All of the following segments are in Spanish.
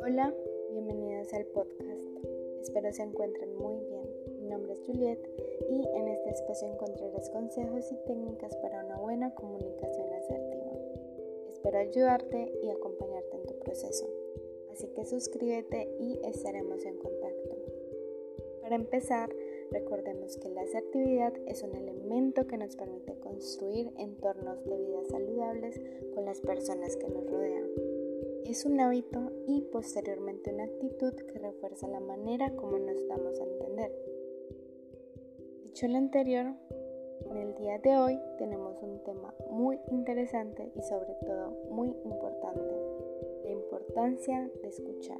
Hola, bienvenidos al podcast. Espero se encuentren muy bien. Mi nombre es Juliet y en este espacio encontrarás consejos y técnicas para una buena comunicación asertiva. Espero ayudarte y acompañarte en tu proceso. Así que suscríbete y estaremos en contacto. Para empezar, recordemos que la asertividad es un elemento que nos permite construir entornos de vida saludables con las personas que nos rodean. Es un hábito y posteriormente una actitud que refuerza la manera como nos damos a entender. Dicho lo anterior, en el día de hoy tenemos un tema muy interesante y sobre todo muy importante, la importancia de escuchar.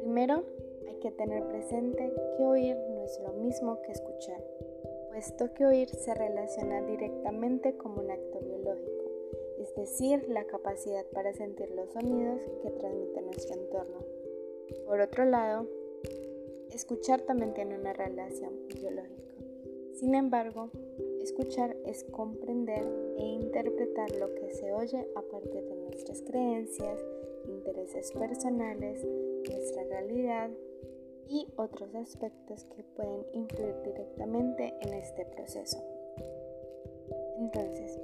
Primero, hay que tener presente que oír no es lo mismo que escuchar, puesto que oír se relaciona directamente como un acto biológico, es decir, la capacidad para sentir los sonidos que transmite nuestro entorno. Por otro lado, escuchar también tiene una relación biológica. Sin embargo, escuchar es comprender e interpretar lo que se oye a partir de nuestras creencias, intereses personales, nuestra realidad y otros aspectos que pueden influir directamente en este proceso. Entonces,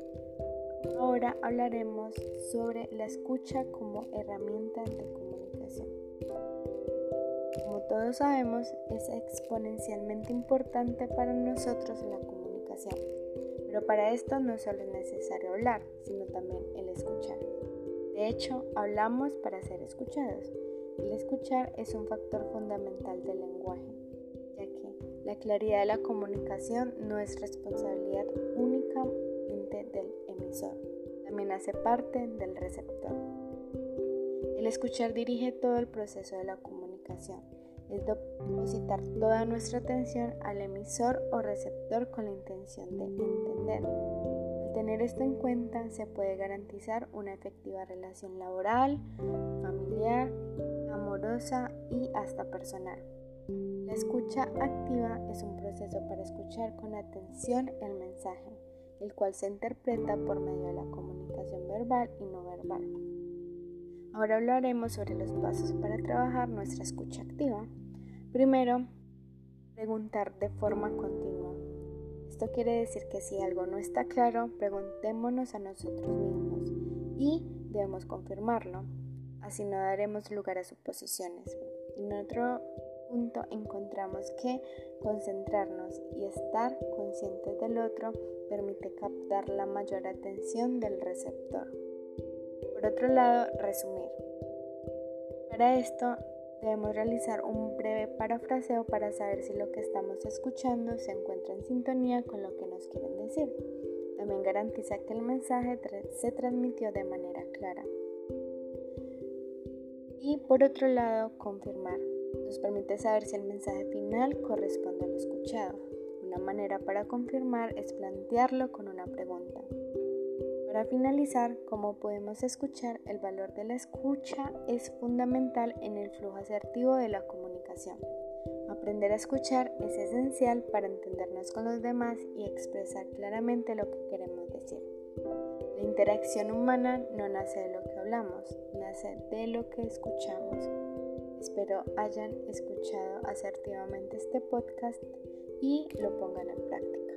ahora hablaremos sobre la escucha como herramienta de comunicación. Como todos sabemos, es exponencialmente importante para nosotros la comunicación, pero para esto no solo es necesario hablar, sino también el escuchar. De hecho, hablamos para ser escuchados. El escuchar es un factor fundamental del lenguaje, ya que la claridad de la comunicación no es responsabilidad únicamente del emisor, también hace parte del receptor. El escuchar dirige todo el proceso de la comunicación, es depositar toda nuestra atención al emisor o receptor con la intención de entender. Al tener esto en cuenta se puede garantizar una efectiva relación laboral, familiar, amorosa y hasta personal. La escucha activa es un proceso para escuchar con atención el mensaje, el cual se interpreta por medio de la comunicación verbal y no verbal. Ahora hablaremos sobre los pasos para trabajar nuestra escucha activa. Primero, preguntar de forma continua. Esto quiere decir que si algo no está claro, preguntémonos a nosotros mismos y debemos confirmarlo. Así no daremos lugar a suposiciones. En otro punto encontramos que concentrarnos y estar conscientes del otro permite captar la mayor atención del receptor. Por otro lado, resumir. Para esto debemos realizar un breve parafraseo para saber si lo que estamos escuchando se encuentra en sintonía con lo que nos quieren decir. También garantiza que el mensaje se transmitió de manera clara. Y por otro lado, confirmar. Nos permite saber si el mensaje final corresponde a lo escuchado. Una manera para confirmar es plantearlo con una pregunta. Para finalizar, como podemos escuchar, el valor de la escucha es fundamental en el flujo asertivo de la comunicación. Aprender a escuchar es esencial para entendernos con los demás y expresar claramente lo que queremos decir. La interacción humana no nace de lo que hablamos, nace de lo que escuchamos. Espero hayan escuchado asertivamente este podcast y lo pongan en práctica.